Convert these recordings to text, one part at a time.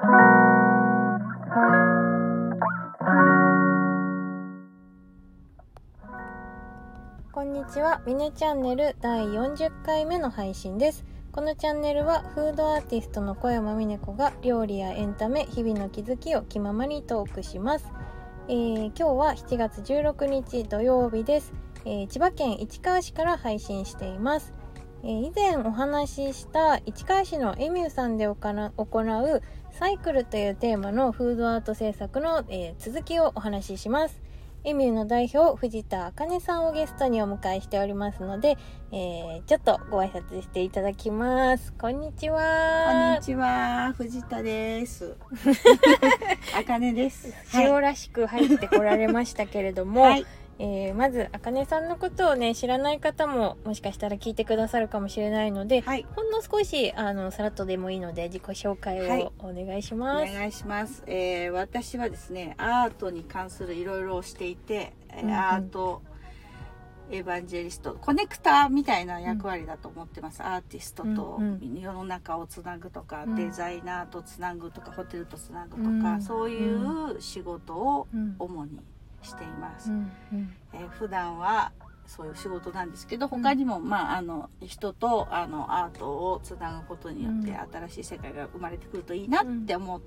こんにちは。ミネチャンネル第40回目の配信です。このチャンネルはフードアーティストの小山美音子が料理やエンタメ日々の気づきを気ままにトークします、えー今日は7月16日土曜日です、えー千葉県市川市から配信しています、えー以前お話しした市川市のエミューさんで行うサイクルというテーマのフードアート制作の、えー続きをお話しします。エミューの代表藤田茜さんをゲストにお迎えしておりますので、えーちょっとご挨拶していただきます。こんにちこんはにちは、藤田です。あかねです。塩らしく入ってこられましたけれども、はい、えーまず茜さんのことをね知らない方ももしかしたら聞いてくださるかもしれないので、はい、ほんの少しあのさらっとでもいいので自己紹介はい。をお願いしおます、願いします。えー私はですね、アートに関するいろいろをしていて、えーうんうん。アートエヴァンジェリスト、コネクターみたいな役割だと思ってます。アーティストとうん世の中をつなぐとか、うん。デザイナーとつなぐとか、ホテルとつなぐとか、うん。そういう仕事をうん主にしています。うんうん。えー普段はそういう仕事なんですけど他にも、まあ、あの人とあのアートをつなぐことによってうん。新しい世界が生まれてくるといいなって思っ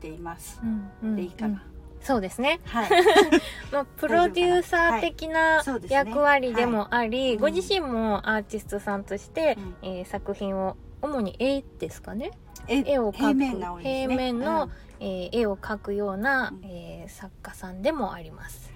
ています。でいいかな、そうですね。はい。まあ、プロデューサー的な役割でもあり、はい。ご自身もアーティストさんとして、うん。えー作品を主に絵ですかね？え絵を描く。平面ね。平面のうん。えー絵を描くような、うん。えー作家さんでもあります。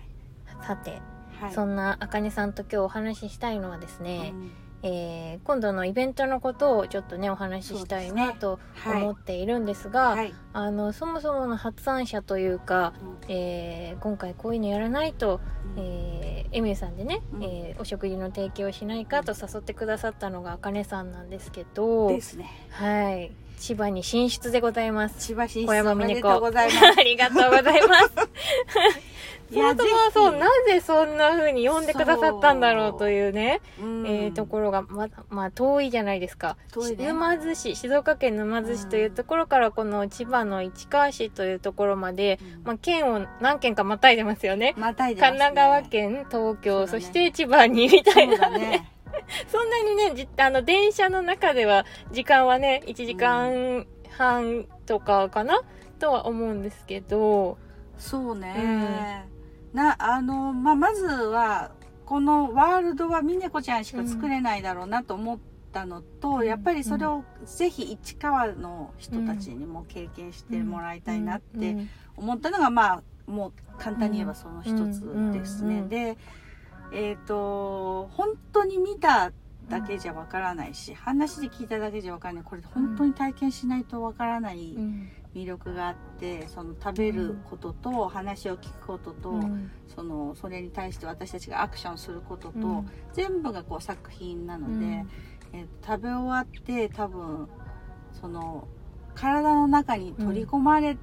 さて、はい。そんなあかねさんと今日お話ししたいのはですね、うん。えー今度のイベントのことをちょっとねお話ししたいなとはい。思っているんですがはい。あのそもそもの発案者というか、うん。えー今回こういうのやらないと、うん。えーエミューさんでね、うん。えーお食事の提供をしないかと誘ってくださったのがあかねさんなんですけどですね。はい千葉に進出でございます。千葉進小出おめで山美音子とうございます。ありがとうございます。そもそもそうなぜそんな風に呼んでくださったんだろうというねう。ん。えーところがままあ遠いじゃないですか。遠いね。沼津市静岡県沼津市というところからこの千葉の市川市というところまで、うん。まあ、県を何県かまたいでますよね。またいでますね。神奈川県東京そ,、ね。して千葉にみたいな。だね そんなにねじあの電車の中では時間はね1時間半とかかな、とは思うんですけど。そうね、なあの、まあ、まずはこのワールドはミネコちゃんしか作れないだろうなと思ったのと、うん。やっぱりそれをぜひ市川の人たちにも経験してもらいたいなってうん思ったのが、まあもう簡単に言えばその一つですね。うんうんうん。でえっ、と本当に見ただけじゃわからないし、話で聞いただけじゃわからない。これ本当に体験しないとわからないうん。魅力があってその食べることと話を聞くことと、うん。そのそれに対して私たちがアクションすることと、うん。全部がこう作品なので、うん。えー食べ終わって多分その体の中に取り込まれ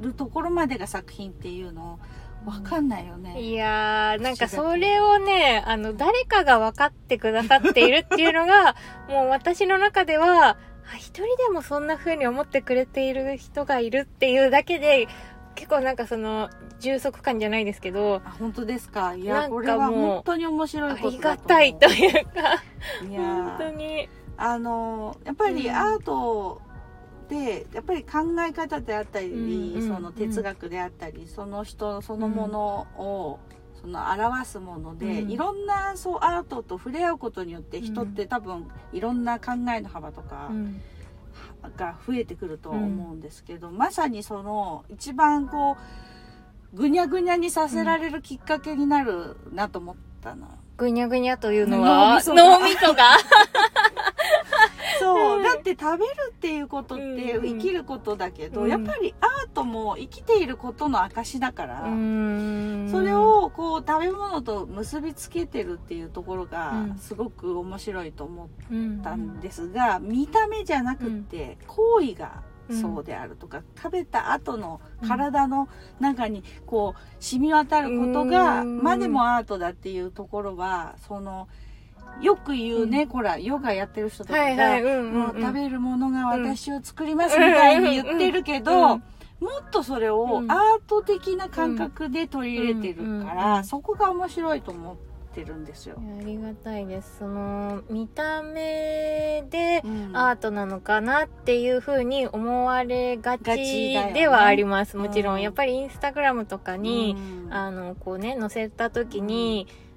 るところまでが作品っていうの分かんないよね。いやー、なんかそれをね、あの、誰かが分かってくださっているっていうのが、もう私の中では、あ一人でもそんな風に思ってくれている人がいるっていうだけで、結構なんかその、充足感じゃないですけど、あ本当ですか？いなんかもうやこれは本当に面白いあことだと思う。りがたいというか、いや本当に。あのやっぱりうん。アートでやっぱり考え方であったり、うんうんその哲学であったり、その人そのものを、その表すもので、うん。いろんなそうアートと触れ合うことによって人って多分いろんな考えの幅とかうん。が増えてくると思うんですけど、まさにその一番こうぐにゃぐにゃにさせられるきっかけになるなと思ったの。ぐにゃぐにゃというのは、脳みそが。そう、って食べるっていうことって生きることだけど、うん。やっぱりアートも生きていることの証だから、うーん。それ、をこう食べ物と結びつけてるっていうところがうん。すごく面白いと思っうんたんですが、見た目じゃなくって行為がそうであるとか、食べた後の体の中にこう染み渡ることがうん。までもアートだっていうところはそのよく言うね、ほらヨガやってる人とかが、はいはいうんうんうん。もう食べるものが私を作りますみたいに言ってるけど、うんうん。もっとそれをうん。アート的な感覚で取り入れてるから、うんうんそこが面白いと思ってるんですよ。ありがたいです。その見た目でうん。アートなのかなっていうふうに思われがちではあります、もちろうん。んやっぱりインスタグラムとかに、うん。あのこうね載せた時に、あ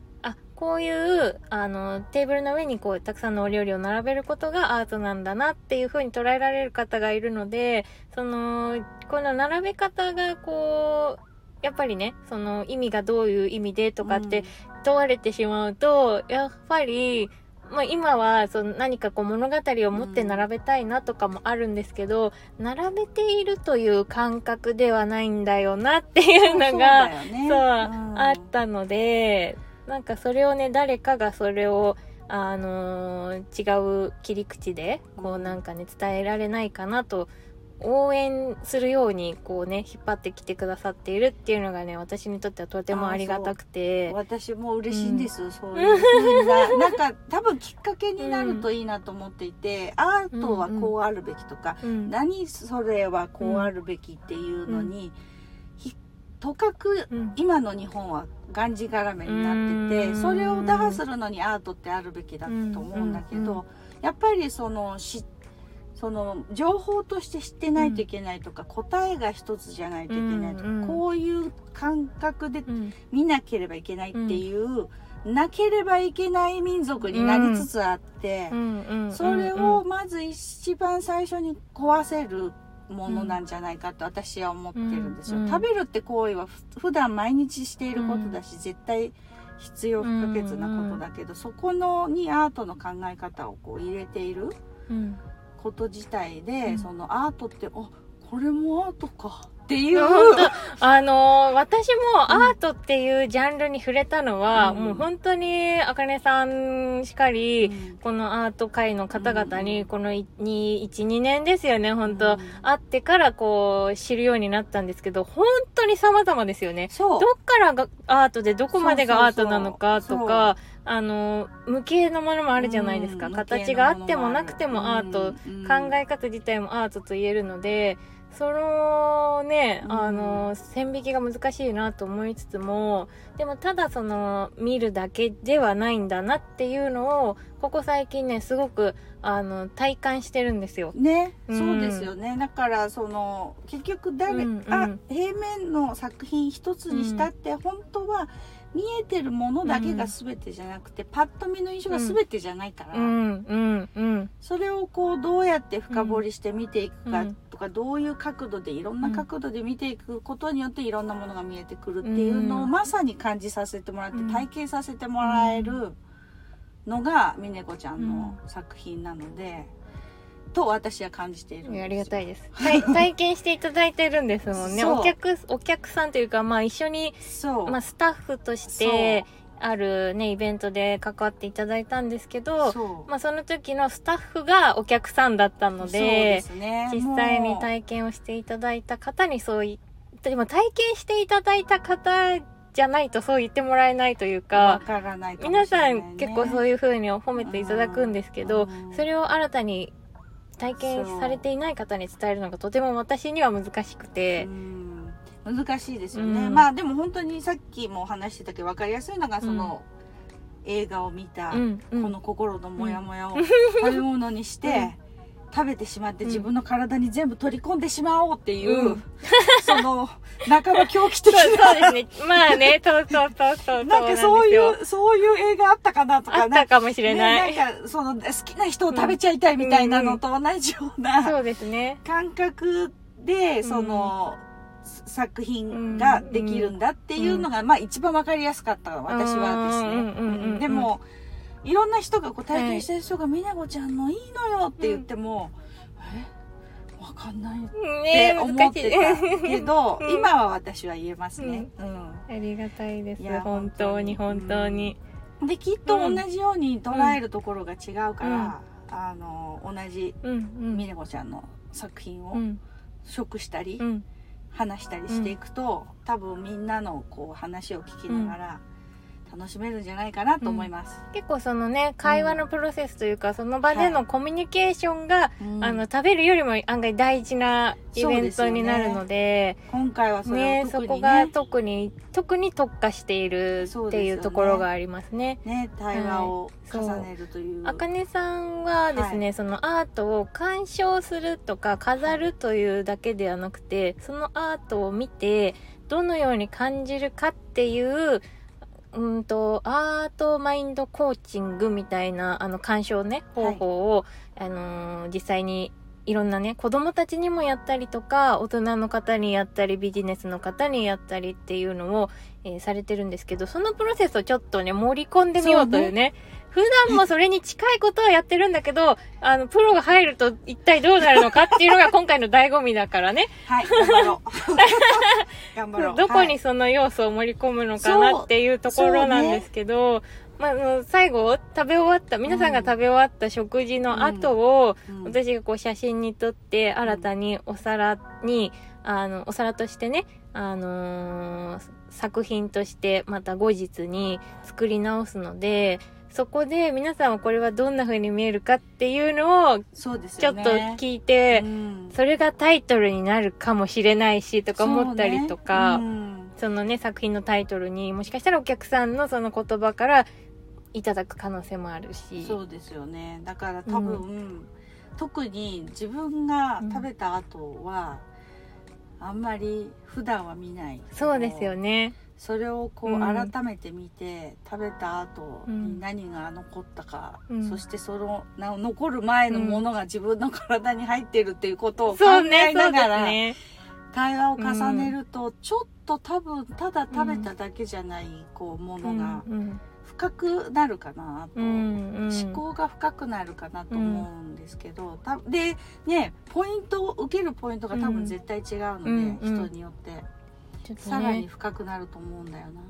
こういうあのテーブルの上にこうたくさんのお料理を並べることがアートなんだなっていう風に捉えられる方がいるのでそのこの並べ方がこうやっぱりねその意味がどういう意味でとかって問われてしまうと、やっぱり、まあ、今はその何かこう物語を持って並べたいなとかもあるんですけど、並べているという感覚ではないん。だよなっていうのがそうねそう、んあったのでなんかそれをね誰かがそれをあのー違う切り口でこうなんかね伝えられないかなと応援するようにこうね引っ張ってきてくださっているっていうのがね私にとってはとてもありがたくて。私も嬉しいんです、そういうふうななんか多分きっかけになるといいなと思っていて、アートはこうあるべきとか、うん。何それはこうあるべきっていうのに、ひとかくうん。今の日本はがんじがらめになっててうん。それを打破するのにアートってあるべきだと思うんだけどやっぱりそのしその情報として知ってないといけないとか、答えが一つじゃないといけないとか、こういう感覚でうん。見なければいけないっていう、なければいけない民族になりつつあって、それをまず一番最初に壊せるものなんじゃないかと私は思ってるんですよ、うん食べるって行為はふ普段毎日していることだし、絶対必要不可欠なことだけど、そこのにアートの考え方をこう入れているうん。こと自体で、うん。そのアートってあこれもアートかっていう、本当。あのー私もアートっていうジャンルに触れたのは、うん。もう本当にあかねさんしかり、うん。このアート界の方々うん。にこの12年ですよね本当、うん。会ってからこう知るようになったんですけど本当に様々ですよね。そう。どっからがアートでどこまでがアートなのかとかあの無形のものもあるじゃないですか、うん。形があってもなくてもアート、うん。考え方自体もアートと言えるのでそのね、うん。あの線引きが難しいなと思いつつもでもただその見るだけではないんだなっていうのをここ最近ねすごくあの体感してるんですよ。ね、うん。そうですよね。だからその結局誰、うんうん。あ平面の作品一つにしたって、本当は見えてるものだけが全てじゃなくて、パッと見の印象が全てじゃないから、うんうんうん。それをこうどうやって深掘りして見ていくかうん。とか、どういう角度でいろんな角度で見ていくことによっていろんなものが見えてくるっていうのをうん。まさに感じさせてもらって、うん。体験させてもらえるのが峰子ちゃんの作品なので、と私は感じているんですよ。いやありがたいです。はい、体験していただいてるんですもんね。お客お客さんというかまあ一緒にそう、まあスタッフとしてあるねイベントで関わっていただいたんですけど。まあ、その時のスタッフがお客さんだったのでですね。実際に体験をしていただいた方にそういでも体験していただいた方じゃないとそう言ってもらえないというわかからないかも皆さん結構そういう風に褒めていただくんですけどうん。それを新たに体験されていない方に伝えるのがとても私には難しくてうん難しいですよね、うん。まあでも本当にさっきも話してたけど分かりやすいのがその、映画を見た、うんうん。この心のモヤモヤを食べ物にして、食べてしまってうん。自分の体に全部取り込んでしまおうっていう、うん。その半ば狂気的そうなそうですね。まあね そうそうそうそうなんかそういうそういう映画あったかなとあかったかもしれない、ね、なんかその好きな人を食べちゃいたいみたいなのと同じような、そうですね。感覚でその、作品ができるんだっていうのが、まあ一番わかりやすかった私はですね、でもいろんな人がこう体験した人が「美奈子ちゃんのいいのよ」って言っても「えわかんない」ってね思ってたけど、うん。今は私は言えますね、うん。ありがたいです。本当に本本当に。できっと同じように捉えるところが違うから、あの同じ美奈子ちゃんの作品をうん。食したり、うん話したりしていくと、多分みんなのこう話を聞きながら、楽しめるんじゃないかなと思います。結構そのね会話のプロセスというか、その場でのコミュニケーションが、うん。あの食べるよりも案外大事なイベントになるので今回はそれを特にね。そこがね特に特に特化しているっていうところがありますね。ね。対話をはい重ねるという。あかねさんはですね、そのアートを鑑賞するとか飾るというだけではなくてそのアートを見てどのように感じるかっていううんとアートマインドコーチングみたいなあの鑑賞ね方法を、あのー実際にいろんなね子供たちにもやったりとか大人の方にやったりビジネスの方にやったりっていうのを、えーされてるんですけどそのプロセスをちょっとね盛り込んでみようというね普段もそれに近いことはやってるんだけどあのプロが入ると一体どうなるのかっていうのが 今回の醍醐味だからねはい、頑張ろう。頑張ろう。どこはいにその要素を盛り込むのかなっていうところなんですけど、まあ最後食べ終わった皆さんが食べ終わった食事の後を、うん私がこう写真に撮って新たにお皿に、あのお皿としてね、あのー作品としてまた後日に作り直すのでそこで皆さんはこれはどんな風に見えるかっていうのをちょっと。聞いて、うんそれがタイトルになるかもしれないしとか思ったりとか。そうねうんそのね、作品のタイトルにもしかしたらお客さんのその言葉からいただく可能性もあるし。そうですよね。だから多分、特に自分が食べた後は、あんまり普段は見ないそうですよね。それをこううん。改めて見て、食べた後うん。に何が残ったか、うん。そしてそのな残る前のものが自分の体に入ってるっていうことを考えながら、すね。対話を重ねると、ちょっと多分ただ食べただけじゃないこうものがうん深くなるかなと、うんうん。思考が深くなるかなと思うんですけど、たでねポイントを受けるポイントが多分絶対違うので、うんうん。人によって。ちょっとさらにね、深くなると思うんだよな。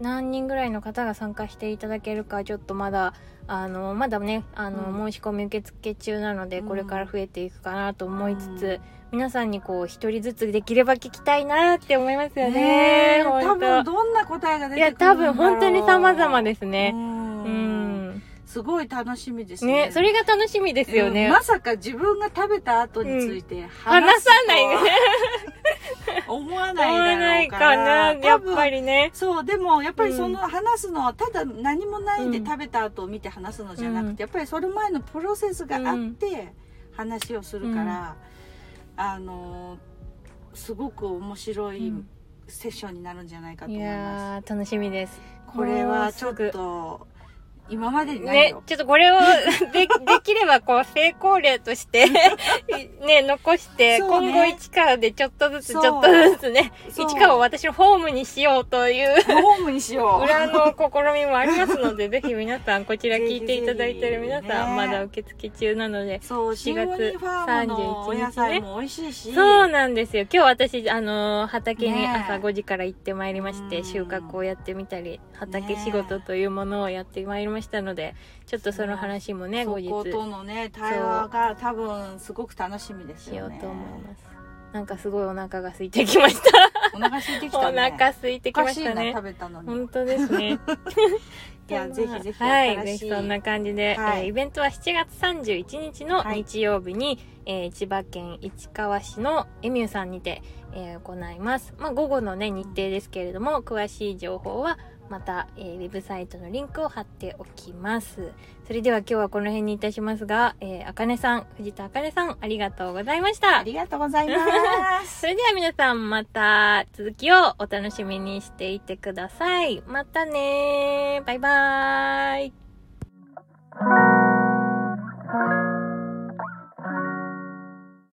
何人ぐらいの方が参加していただけるか、ちょっとまだ、あの、まだね、あの、うん。申し込み受付中なので、うんこれから増えていくかなと思いつつ、うん皆さんにこう、一人ずつできれば聞きたいなって思いますよねね。え多本分当どんな答えが出いや、てくるんだろう多分本当に様々ですうね。んうん。すごい楽しみですねね、それが楽しみですよね。うんまさか自分が食べた後について話さないね。思わ思ないだろうからわないかな、やっぱりね。そうでもやっぱりうんその話すのはただ何もないんでうん食べた後を見て話すのじゃなくて、うんやっぱりその前のプロセスがあって話をするから、あのすごく面白いうんセッションになるんじゃないかとい思います。やー、楽しみです。これはちょっと今までにないねよ、。ちょっとこれを で、できればこう成功例として、ね、残して、ね。今後市川でちょっとずつちょっとずつね、市川を私のホームにしようというホームにしよう。裏の試みもありますので、ぜひ皆さんこちら聞いていただいてる皆さん、まだ受付中なので、そう、4シ月ゴニファームのお野菜も美味しいし、そうなんですよ。今日私、あのー畑に朝5時から行ってまいりまして、うん。収穫をやってみたり、畑仕事というものをやってまいりましたので、ちょっとその話もね、そ後日ことのね対話が多分すごく楽しみですよねしようと思います。なんかすごいお腹が空いてきました。お腹空いてきおたね腹空いてきましたね。食べたのに本当ですね。いやぜひぜひはい、ぜひそんな感じで、はいえーイベントは7月31日のはい日曜日に、えー千葉県市川市のエミューさんにて、えー行います。まあ、午後のね、日程ですけれども、詳しい情報はまた、えー、ウェブサイトのリンクを貼っておきます。それでは今日はこの辺にいたしますが、えー、あかねさん、藤田あかねさん、ありがとうございました。ありがとうございます。それでは皆さん、また続きをお楽しみにしていてください。またねバイバーイ。